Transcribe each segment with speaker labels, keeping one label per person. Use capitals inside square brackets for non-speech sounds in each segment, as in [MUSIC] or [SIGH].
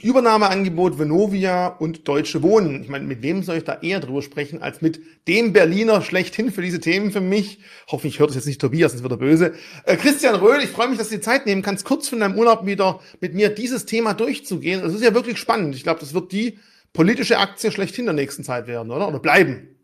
Speaker 1: Übernahmeangebot Venovia und Deutsche Wohnen. Ich meine, mit wem soll ich da eher drüber sprechen, als mit dem Berliner schlechthin für diese Themen für mich? Hoffentlich hört es jetzt nicht Tobias, sonst wird er böse. Äh, Christian Röhl, ich freue mich, dass du dir Zeit nehmen kannst, kurz von deinem Urlaub wieder mit mir dieses Thema durchzugehen. Das ist ja wirklich spannend. Ich glaube, das wird die politische Aktie schlechthin der nächsten Zeit werden, oder? Oder bleiben.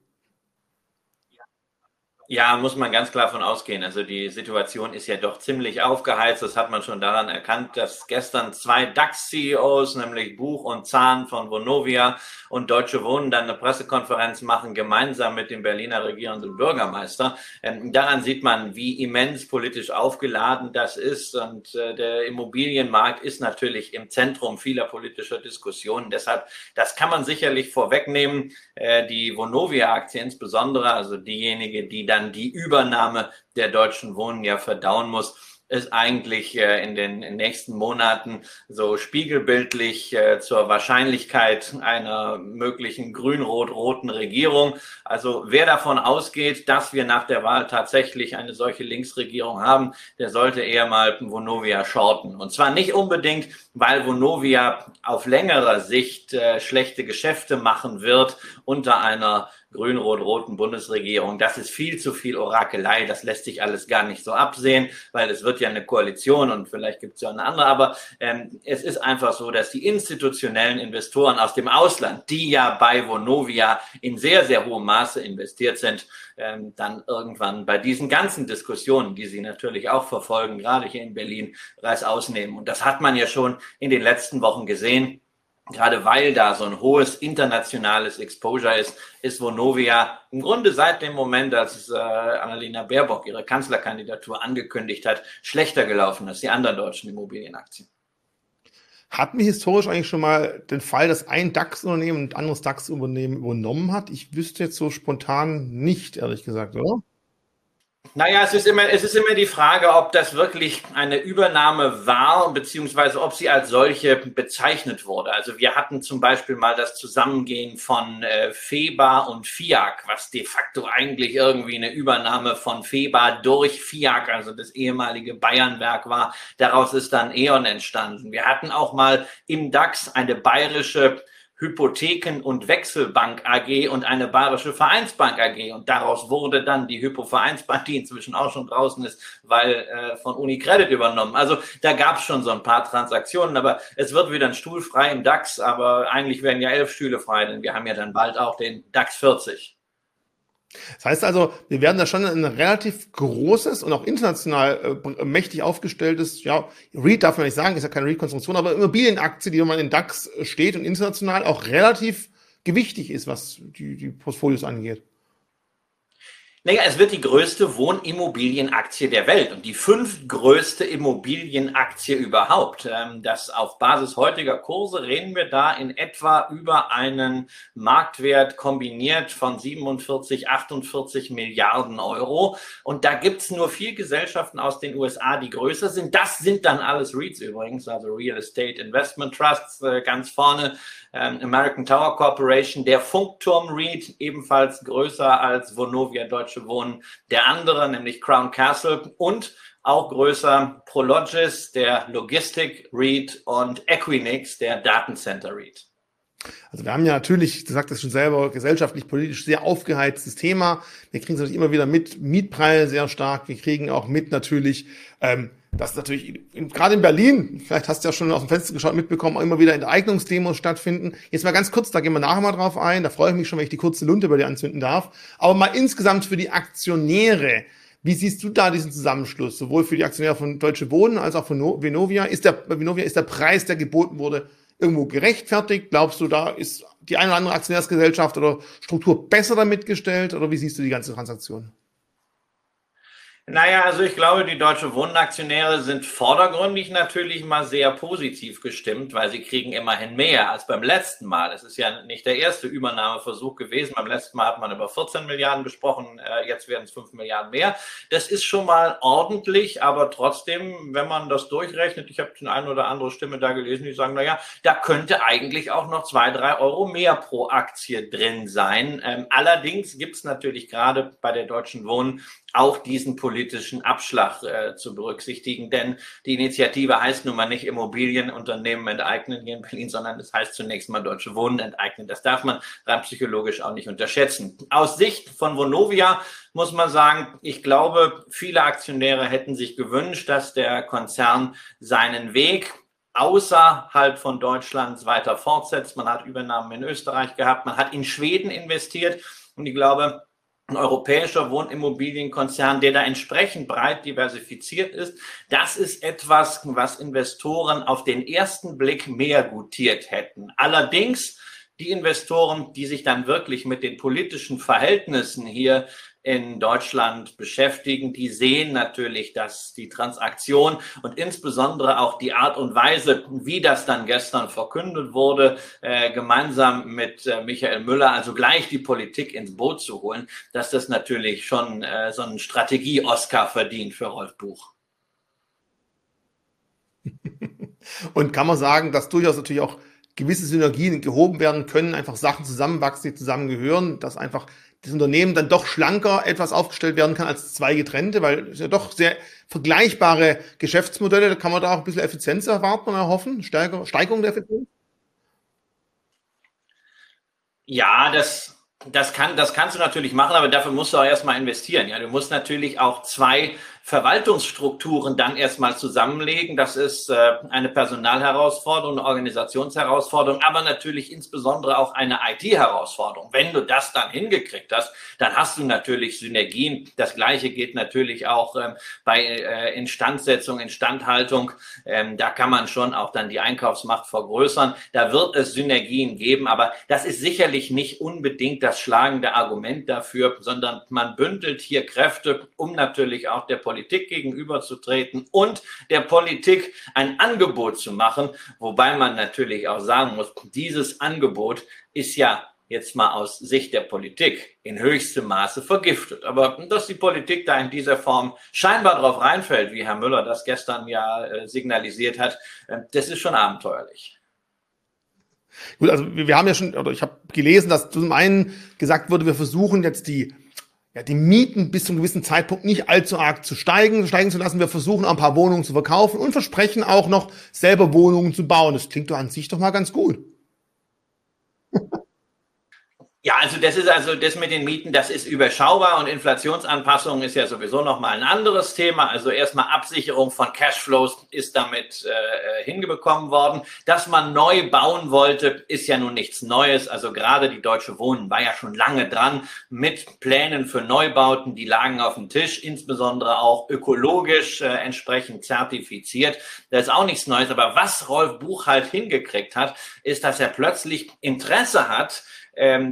Speaker 2: Ja, muss man ganz klar von ausgehen. Also die Situation ist ja doch ziemlich aufgeheizt. Das hat man schon daran erkannt, dass gestern zwei DAX-CEOs, nämlich Buch und Zahn von Vonovia und Deutsche Wohnen, dann eine Pressekonferenz machen, gemeinsam mit dem Berliner regierenden Bürgermeister. Ähm, daran sieht man, wie immens politisch aufgeladen das ist. Und äh, der Immobilienmarkt ist natürlich im Zentrum vieler politischer Diskussionen. Deshalb, das kann man sicherlich vorwegnehmen. Äh, die Vonovia-Aktie insbesondere, also diejenige, die dann die Übernahme der Deutschen Wohnen ja verdauen muss, ist eigentlich äh, in den nächsten Monaten so spiegelbildlich äh, zur Wahrscheinlichkeit einer möglichen grün-rot-roten Regierung. Also wer davon ausgeht, dass wir nach der Wahl tatsächlich eine solche Linksregierung haben, der sollte eher mal Vonovia shorten. Und zwar nicht unbedingt, weil Vonovia auf längerer Sicht äh, schlechte Geschäfte machen wird unter einer grün-rot-roten Bundesregierung. Das ist viel zu viel Orakelei. Das lässt sich alles gar nicht so absehen, weil es wird ja eine Koalition und vielleicht gibt es ja eine andere. Aber ähm, es ist einfach so, dass die institutionellen Investoren aus dem Ausland, die ja bei Vonovia in sehr, sehr hohem Maße investiert sind, ähm, dann irgendwann bei diesen ganzen Diskussionen, die Sie natürlich auch verfolgen, gerade hier in Berlin, Reiß ausnehmen. Und das hat man ja schon in den letzten Wochen gesehen gerade weil da so ein hohes internationales Exposure ist, ist Vonovia im Grunde seit dem Moment, als äh, Annalena Baerbock ihre Kanzlerkandidatur angekündigt hat, schlechter gelaufen als die anderen deutschen Immobilienaktien.
Speaker 1: Hatten wir historisch eigentlich schon mal den Fall, dass ein DAX-Unternehmen ein anderes DAX-Unternehmen übernommen hat? Ich wüsste jetzt so spontan nicht, ehrlich gesagt, oder?
Speaker 2: Naja, es ist immer, es ist immer die Frage, ob das wirklich eine Übernahme war, beziehungsweise ob sie als solche bezeichnet wurde. Also wir hatten zum Beispiel mal das Zusammengehen von äh, FEBA und FIAC, was de facto eigentlich irgendwie eine Übernahme von FEBA durch FIAC, also das ehemalige Bayernwerk war. Daraus ist dann E.ON entstanden. Wir hatten auch mal im DAX eine bayerische Hypotheken- und Wechselbank AG und eine Bayerische Vereinsbank AG. Und daraus wurde dann die Hypo-Vereinsbank, die inzwischen auch schon draußen ist, weil äh, von UniCredit übernommen. Also da gab es schon so ein paar Transaktionen, aber es wird wieder ein Stuhl frei im DAX, aber eigentlich werden ja elf Stühle frei, denn wir haben ja dann bald auch den DAX 40.
Speaker 1: Das heißt also, wir werden da schon ein relativ großes und auch international äh, mächtig aufgestelltes, ja, REIT darf man nicht sagen, ist ja keine REIT-Konstruktion, aber Immobilienaktie, die man in DAX steht und international auch relativ gewichtig ist, was die, die Portfolios angeht.
Speaker 2: Naja, es wird die größte Wohnimmobilienaktie der Welt und die fünftgrößte Immobilienaktie überhaupt. Ähm, das auf Basis heutiger Kurse reden wir da in etwa über einen Marktwert kombiniert von 47, 48 Milliarden Euro. Und da gibt's nur vier Gesellschaften aus den USA, die größer sind. Das sind dann alles REITs übrigens, also Real Estate Investment Trusts äh, ganz vorne American Tower Corporation, der Funkturm REIT, ebenfalls größer als Vonovia Deutsche Wohnen, der andere, nämlich Crown Castle und auch größer Prologis, der Logistik REIT und Equinix, der Datencenter REIT.
Speaker 1: Also wir haben ja natürlich, du sagtest schon selber, gesellschaftlich, politisch sehr aufgeheiztes Thema. Wir kriegen es natürlich immer wieder mit, Mietpreise sehr stark. Wir kriegen auch mit natürlich, ähm, dass natürlich gerade in Berlin, vielleicht hast du ja schon aus dem Fenster geschaut, mitbekommen, immer wieder Enteignungsdemos stattfinden. Jetzt mal ganz kurz, da gehen wir nachher mal drauf ein. Da freue ich mich schon, wenn ich die kurze Lunte bei dir anzünden darf. Aber mal insgesamt für die Aktionäre. Wie siehst du da diesen Zusammenschluss, sowohl für die Aktionäre von Deutsche Wohnen als auch von Venovia? Ist der, Venovia ist der Preis, der geboten wurde, irgendwo gerechtfertigt? Glaubst du, da ist die eine oder andere Aktionärsgesellschaft oder Struktur besser damit gestellt? Oder wie siehst du die ganze Transaktion?
Speaker 2: Naja, also ich glaube, die Deutsche Wohnaktionäre sind vordergründig natürlich mal sehr positiv gestimmt, weil sie kriegen immerhin mehr als beim letzten Mal. Es ist ja nicht der erste Übernahmeversuch gewesen. Beim letzten Mal hat man über 14 Milliarden besprochen, äh, jetzt werden es 5 Milliarden mehr. Das ist schon mal ordentlich, aber trotzdem, wenn man das durchrechnet, ich habe eine eine oder andere Stimme da gelesen, die sagen, naja, da könnte eigentlich auch noch zwei, drei Euro mehr pro Aktie drin sein. Ähm, allerdings gibt es natürlich gerade bei der Deutschen Wohnen auch diesen politischen Abschlag äh, zu berücksichtigen. Denn die Initiative heißt nun mal nicht Immobilienunternehmen enteignen hier in Berlin, sondern es heißt zunächst mal Deutsche Wohnen enteignen. Das darf man rein psychologisch auch nicht unterschätzen. Aus Sicht von Vonovia muss man sagen, ich glaube, viele Aktionäre hätten sich gewünscht, dass der Konzern seinen Weg außerhalb von Deutschland weiter fortsetzt. Man hat Übernahmen in Österreich gehabt, man hat in Schweden investiert und ich glaube, ein europäischer Wohnimmobilienkonzern, der da entsprechend breit diversifiziert ist, das ist etwas, was Investoren auf den ersten Blick mehr gutiert hätten. Allerdings die Investoren, die sich dann wirklich mit den politischen Verhältnissen hier in Deutschland beschäftigen, die sehen natürlich, dass die Transaktion und insbesondere auch die Art und Weise, wie das dann gestern verkündet wurde, äh, gemeinsam mit äh, Michael Müller, also gleich die Politik ins Boot zu holen, dass das natürlich schon äh, so einen Strategie-Oscar verdient für Rolf Buch. [LAUGHS]
Speaker 1: Und kann man sagen, dass durchaus natürlich auch gewisse Synergien gehoben werden können, einfach Sachen zusammenwachsen, die zusammengehören, dass einfach das Unternehmen dann doch schlanker etwas aufgestellt werden kann als zwei getrennte, weil es ja doch sehr vergleichbare Geschäftsmodelle, da kann man da auch ein bisschen Effizienz erwarten und erhoffen, Steiger, Steigerung der Effizienz?
Speaker 2: Ja, das, das, kann, das kannst du natürlich machen, aber dafür musst du auch erstmal investieren. Ja, du musst natürlich auch zwei Verwaltungsstrukturen dann erstmal zusammenlegen. Das ist äh, eine Personalherausforderung, eine Organisationsherausforderung, aber natürlich insbesondere auch eine IT-Herausforderung. Wenn du das dann hingekriegt hast, dann hast du natürlich Synergien. Das Gleiche geht natürlich auch ähm, bei äh, Instandsetzung, Instandhaltung. Ähm, da kann man schon auch dann die Einkaufsmacht vergrößern. Da wird es Synergien geben, aber das ist sicherlich nicht unbedingt das schlagende Argument dafür, sondern man bündelt hier Kräfte, um natürlich auch der Politik Politik gegenüberzutreten und der Politik ein Angebot zu machen, wobei man natürlich auch sagen muss, dieses Angebot ist ja jetzt mal aus Sicht der Politik in höchstem Maße vergiftet. Aber dass die Politik da in dieser Form scheinbar drauf reinfällt, wie Herr Müller das gestern ja äh, signalisiert hat, äh, das ist schon abenteuerlich.
Speaker 1: Gut, also wir haben ja schon, oder ich habe gelesen, dass zum einen gesagt wurde, wir versuchen jetzt die ja, die Mieten bis zu einem gewissen Zeitpunkt nicht allzu arg zu steigen, steigen zu lassen. Wir versuchen ein paar Wohnungen zu verkaufen und versprechen auch noch selber Wohnungen zu bauen. Das klingt doch an sich doch mal ganz gut.
Speaker 2: Ja, also das ist also das mit den Mieten, das ist überschaubar und Inflationsanpassung ist ja sowieso noch mal ein anderes Thema. Also erstmal Absicherung von Cashflows ist damit äh, hingebekommen worden. Dass man neu bauen wollte, ist ja nun nichts Neues. Also gerade die Deutsche Wohnen war ja schon lange dran mit Plänen für Neubauten, die lagen auf dem Tisch, insbesondere auch ökologisch äh, entsprechend zertifiziert. Das ist auch nichts Neues. Aber was Rolf Buch halt hingekriegt hat, ist, dass er plötzlich Interesse hat,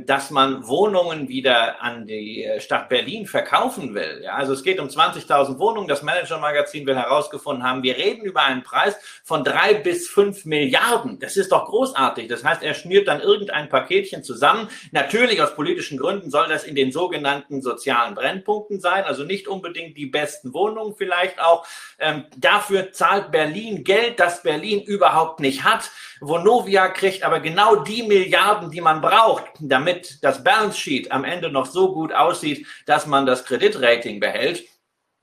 Speaker 2: dass man Wohnungen wieder an die äh, Stadt Berlin verkaufen will. Ja, also es geht um 20.000 Wohnungen. Das Manager-Magazin will herausgefunden haben, wir reden über einen Preis von drei bis fünf Milliarden. Das ist doch großartig. Das heißt, er schnürt dann irgendein Paketchen zusammen. Natürlich aus politischen Gründen soll das in den sogenannten sozialen Brennpunkten sein, also nicht unbedingt die besten Wohnungen vielleicht auch. Ähm, dafür zahlt Berlin Geld, das Berlin überhaupt nicht hat. Vonovia kriegt aber genau die Milliarden, die man braucht, damit das Balance Sheet am Ende noch so gut aussieht, dass man das Kreditrating behält.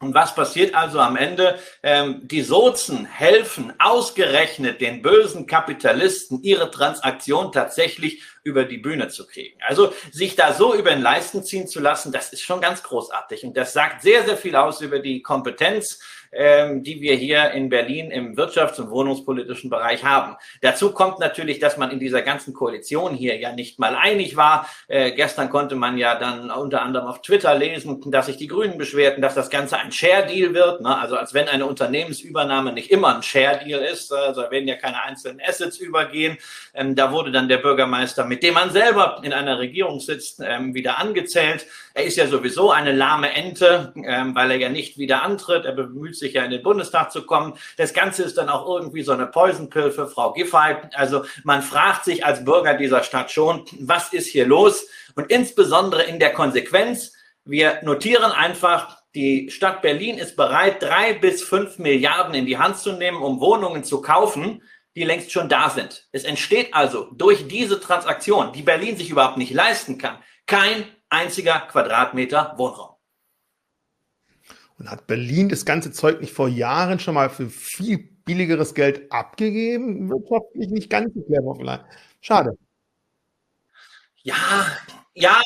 Speaker 2: Und was passiert also am Ende? Ähm, die Sozen helfen ausgerechnet den bösen Kapitalisten, ihre Transaktion tatsächlich über die Bühne zu kriegen. Also sich da so über den Leisten ziehen zu lassen, das ist schon ganz großartig. Und das sagt sehr, sehr viel aus über die Kompetenz ähm, die wir hier in Berlin im wirtschafts- und wohnungspolitischen Bereich haben. Dazu kommt natürlich, dass man in dieser ganzen Koalition hier ja nicht mal einig war. Äh, gestern konnte man ja dann unter anderem auf Twitter lesen, dass sich die Grünen beschwerten, dass das Ganze ein Share-Deal wird. Ne? Also als wenn eine Unternehmensübernahme nicht immer ein Share-Deal ist. Also da werden ja keine einzelnen Assets übergehen. Ähm, da wurde dann der Bürgermeister, mit dem man selber in einer Regierung sitzt, ähm, wieder angezählt. Er ist ja sowieso eine lahme Ente, ähm, weil er ja nicht wieder antritt. Er bemüht sich ja in den Bundestag zu kommen. Das Ganze ist dann auch irgendwie so eine Poison Pill für Frau Giffey. Also man fragt sich als Bürger dieser Stadt schon, was ist hier los? Und insbesondere in der Konsequenz, wir notieren einfach, die Stadt Berlin ist bereit, drei bis fünf Milliarden in die Hand zu nehmen, um Wohnungen zu kaufen, die längst schon da sind. Es entsteht also durch diese Transaktion, die Berlin sich überhaupt nicht leisten kann, kein einziger Quadratmeter Wohnraum.
Speaker 1: Und hat Berlin das ganze Zeug nicht vor Jahren schon mal für viel billigeres Geld abgegeben? Wirtschaftlich nicht ganz so clever vielleicht. Schade.
Speaker 2: Ja, ja,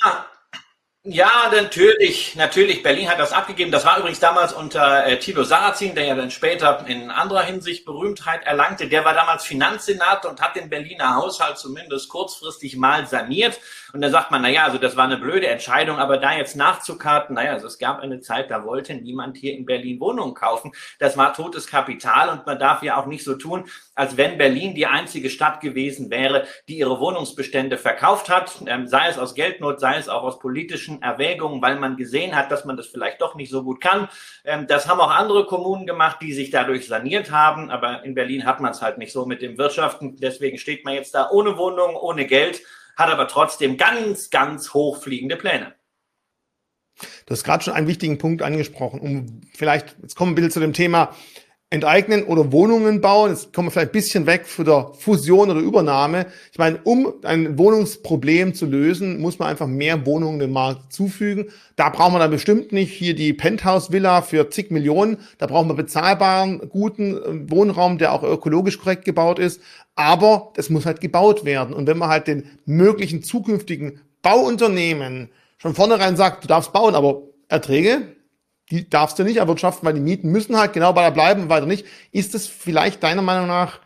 Speaker 2: ja, natürlich, natürlich. Berlin hat das abgegeben. Das war übrigens damals unter äh, Thilo Sarrazin, der ja dann später in anderer Hinsicht Berühmtheit erlangte. Der war damals Finanzsenator und hat den Berliner Haushalt zumindest kurzfristig mal saniert. Und da sagt man, na ja, also das war eine blöde Entscheidung, aber da jetzt nachzukarten, naja, also es gab eine Zeit, da wollte niemand hier in Berlin Wohnungen kaufen. Das war totes Kapital und man darf ja auch nicht so tun, als wenn Berlin die einzige Stadt gewesen wäre, die ihre Wohnungsbestände verkauft hat, ähm, sei es aus Geldnot, sei es auch aus politischen Erwägungen, weil man gesehen hat, dass man das vielleicht doch nicht so gut kann. Ähm, das haben auch andere Kommunen gemacht, die sich dadurch saniert haben, aber in Berlin hat man es halt nicht so mit dem Wirtschaften. Deswegen steht man jetzt da ohne Wohnung, ohne Geld hat aber trotzdem ganz, ganz hochfliegende Pläne.
Speaker 1: Du hast gerade schon einen wichtigen Punkt angesprochen, um vielleicht, jetzt kommen wir ein bisschen zu dem Thema enteignen oder Wohnungen bauen. Jetzt kommen wir vielleicht ein bisschen weg von der Fusion oder Übernahme. Ich meine, um ein Wohnungsproblem zu lösen, muss man einfach mehr Wohnungen dem Markt zufügen. Da brauchen wir dann bestimmt nicht hier die Penthouse-Villa für zig Millionen. Da brauchen wir bezahlbaren, guten äh, Wohnraum, der auch ökologisch korrekt gebaut ist. Aber das muss halt gebaut werden. Und wenn man halt den möglichen zukünftigen Bauunternehmen schon vornherein sagt, du darfst bauen, aber Erträge, die darfst du nicht erwirtschaften, weil die Mieten müssen halt genau bei der bleiben, weiter nicht. Ist das vielleicht deiner Meinung nach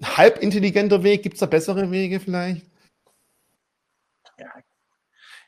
Speaker 1: ein halb intelligenter Weg? Gibt es da bessere Wege vielleicht?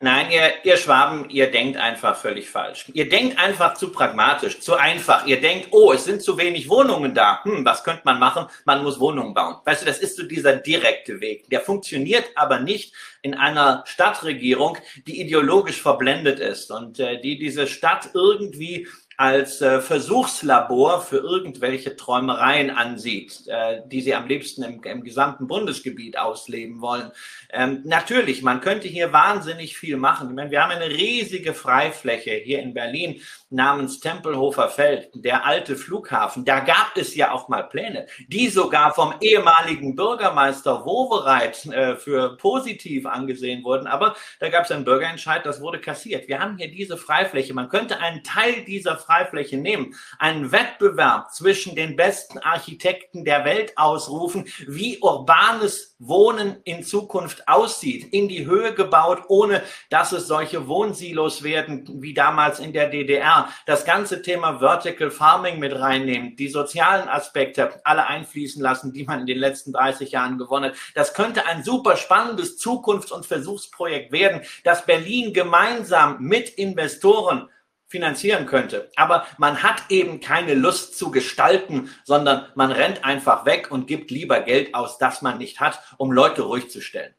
Speaker 2: Nein, ihr, ihr Schwaben, ihr denkt einfach völlig falsch. Ihr denkt einfach zu pragmatisch, zu einfach. Ihr denkt, oh, es sind zu wenig Wohnungen da. Hm, was könnte man machen? Man muss Wohnungen bauen. Weißt du, das ist so dieser direkte Weg. Der funktioniert aber nicht in einer Stadtregierung, die ideologisch verblendet ist und äh, die diese Stadt irgendwie als äh, Versuchslabor für irgendwelche Träumereien ansieht, äh, die sie am liebsten im, im gesamten Bundesgebiet ausleben wollen. Ähm, natürlich, man könnte hier wahnsinnig viel machen. Ich meine, wir haben eine riesige Freifläche hier in Berlin namens Tempelhofer Feld, der alte Flughafen. Da gab es ja auch mal Pläne, die sogar vom ehemaligen Bürgermeister Wowereit äh, für positiv angesehen wurden. Aber da gab es einen Bürgerentscheid, das wurde kassiert. Wir haben hier diese Freifläche. Man könnte einen Teil dieser Freifläche nehmen, einen Wettbewerb zwischen den besten Architekten der Welt ausrufen, wie urbanes Wohnen in Zukunft aussieht, in die Höhe gebaut, ohne dass es solche Wohnsilos werden wie damals in der DDR. Das ganze Thema Vertical Farming mit reinnehmen, die sozialen Aspekte alle einfließen lassen, die man in den letzten 30 Jahren gewonnen hat. Das könnte ein super spannendes Zukunfts- und Versuchsprojekt werden, das Berlin gemeinsam mit Investoren finanzieren könnte. Aber man hat eben keine Lust zu gestalten, sondern man rennt einfach weg und gibt lieber Geld aus, das man nicht hat, um Leute ruhig zu stellen.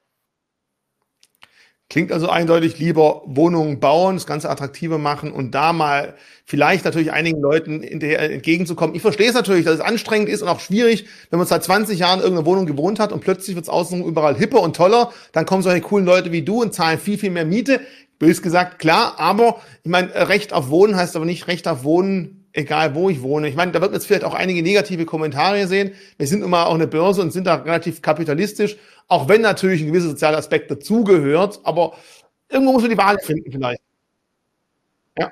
Speaker 1: Klingt also eindeutig lieber Wohnungen bauen, das Ganze attraktiver machen und da mal vielleicht natürlich einigen Leuten entgegenzukommen. Ich verstehe es natürlich, dass es anstrengend ist und auch schwierig, wenn man seit 20 Jahren in irgendeiner Wohnung gewohnt hat und plötzlich wird es außen überall hipper und toller, dann kommen solche coolen Leute wie du und zahlen viel, viel mehr Miete. Bös gesagt, klar, aber ich meine, Recht auf Wohnen heißt aber nicht Recht auf Wohnen, egal wo ich wohne. Ich meine, da wird man jetzt vielleicht auch einige negative Kommentare sehen. Wir sind immer auch eine Börse und sind da relativ kapitalistisch, auch wenn natürlich ein gewisser sozialer Aspekt dazugehört, aber irgendwo muss man die Wahl finden vielleicht.
Speaker 2: Ja.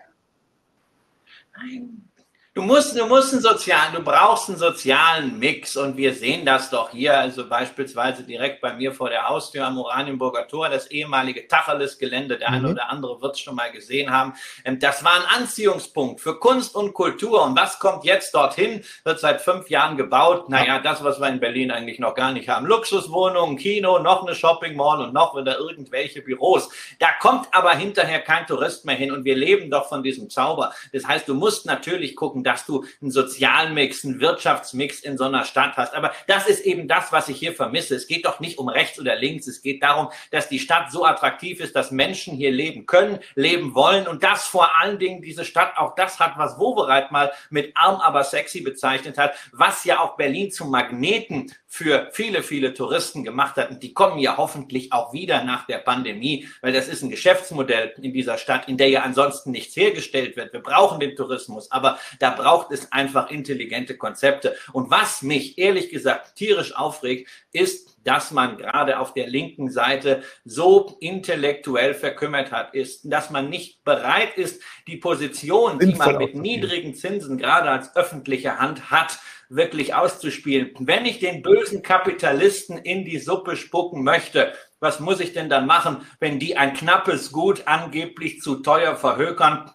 Speaker 2: Nein. Du musst, du musst einen sozialen, du brauchst einen sozialen Mix und wir sehen das doch hier, also beispielsweise direkt bei mir vor der Haustür am Oranienburger Tor, das ehemalige Tacheles-Gelände, der mhm. eine oder andere wird es schon mal gesehen haben. Ähm, das war ein Anziehungspunkt für Kunst und Kultur und was kommt jetzt dorthin? Wird seit fünf Jahren gebaut. Naja, das, was wir in Berlin eigentlich noch gar nicht haben. Luxuswohnungen, Kino, noch eine Shopping Mall und noch wieder irgendwelche Büros. Da kommt aber hinterher kein Tourist mehr hin und wir leben doch von diesem Zauber. Das heißt, du musst natürlich gucken, dass du einen sozialen Mix, einen Wirtschaftsmix in so einer Stadt hast. Aber das ist eben das, was ich hier vermisse. Es geht doch nicht um rechts oder links. Es geht darum, dass die Stadt so attraktiv ist, dass Menschen hier leben können, leben wollen und dass vor allen Dingen diese Stadt auch das hat, was Wovereit mal mit arm aber sexy bezeichnet hat, was ja auch Berlin zum Magneten für viele, viele Touristen gemacht hat. Und die kommen ja hoffentlich auch wieder nach der Pandemie, weil das ist ein Geschäftsmodell in dieser Stadt, in der ja ansonsten nichts hergestellt wird. Wir brauchen den Tourismus, aber da braucht es einfach intelligente Konzepte. Und was mich ehrlich gesagt tierisch aufregt, ist, dass man gerade auf der linken Seite so intellektuell verkümmert hat, ist, dass man nicht bereit ist, die Position, die man mit niedrigen Zinsen gerade als öffentliche Hand hat, wirklich auszuspielen. Wenn ich den bösen Kapitalisten in die Suppe spucken möchte, was muss ich denn dann machen, wenn die ein knappes Gut angeblich zu teuer verhökern?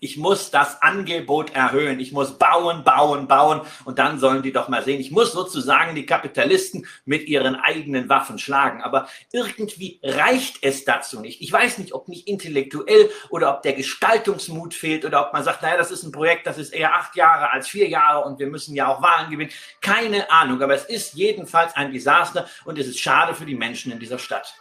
Speaker 2: Ich muss das Angebot erhöhen. Ich muss bauen, bauen, bauen. Und dann sollen die doch mal sehen. Ich muss sozusagen die Kapitalisten mit ihren eigenen Waffen schlagen. Aber irgendwie reicht es dazu nicht. Ich weiß nicht, ob nicht intellektuell oder ob der Gestaltungsmut fehlt oder ob man sagt, naja, das ist ein Projekt, das ist eher acht Jahre als vier Jahre und wir müssen ja auch Wahlen gewinnen. Keine Ahnung. Aber es ist jedenfalls ein Desaster und es ist schade für die Menschen in dieser Stadt.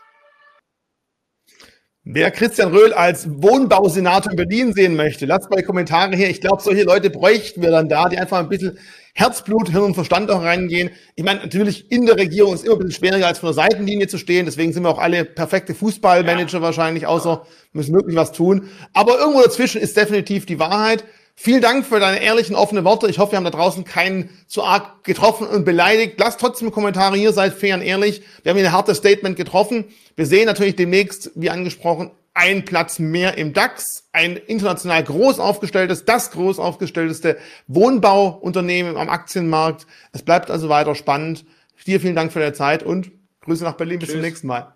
Speaker 1: Wer Christian Röhl als Wohnbausenator in Berlin sehen möchte, lasst mal Kommentare hier. Ich glaube, solche Leute bräuchten wir dann da, die einfach ein bisschen Herzblut, Hirn und Verstand auch reingehen. Ich meine, natürlich in der Regierung ist immer ein bisschen schwieriger, als von der Seitenlinie zu stehen. Deswegen sind wir auch alle perfekte Fußballmanager ja. wahrscheinlich, außer müssen wirklich was tun. Aber irgendwo dazwischen ist definitiv die Wahrheit. Vielen Dank für deine ehrlichen, offenen Worte. Ich hoffe, wir haben da draußen keinen zu arg getroffen und beleidigt. Lasst trotzdem Kommentare hier, seid fair und ehrlich. Wir haben hier ein hartes Statement getroffen. Wir sehen natürlich demnächst, wie angesprochen, ein Platz mehr im DAX, ein international groß aufgestelltes, das groß aufgestellteste Wohnbauunternehmen am Aktienmarkt. Es bleibt also weiter spannend. Dir vielen Dank für deine Zeit und Grüße nach Berlin. Bis Tschüss. zum nächsten Mal.